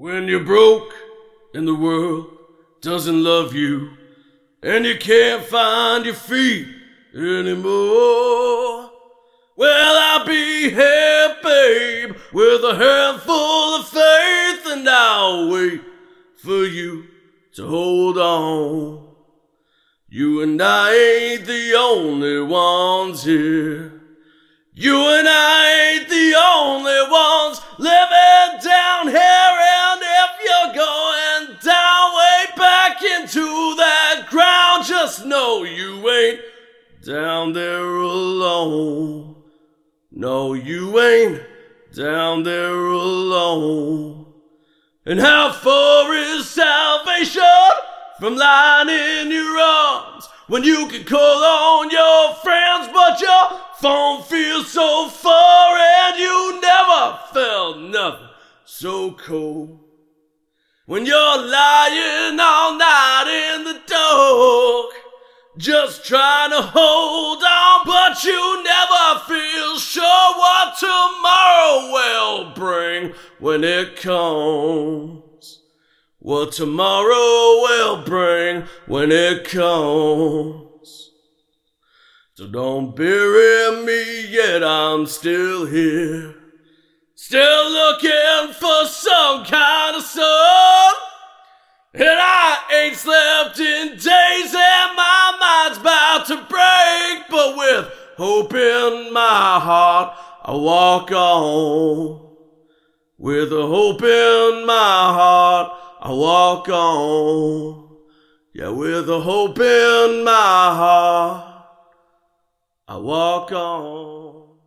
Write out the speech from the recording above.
When you're broke and the world doesn't love you and you can't find your feet anymore. Well, I'll be here, babe, with a handful of faith and I'll wait for you to hold on. You and I ain't the only ones here. You and I know you ain't down there alone. No, you ain't down there alone. And how far is salvation from lying in your arms when you can call on your friends, but your phone feels so far and you never felt nothing so cold. When you're lying all just trying to hold on, but you never feel sure what tomorrow will bring when it comes. What tomorrow will bring when it comes. So don't bury me yet, I'm still here. Still looking for some kind in my heart, I walk on. With a hope in my heart, I walk on. Yeah, with a hope in my heart. I walk on.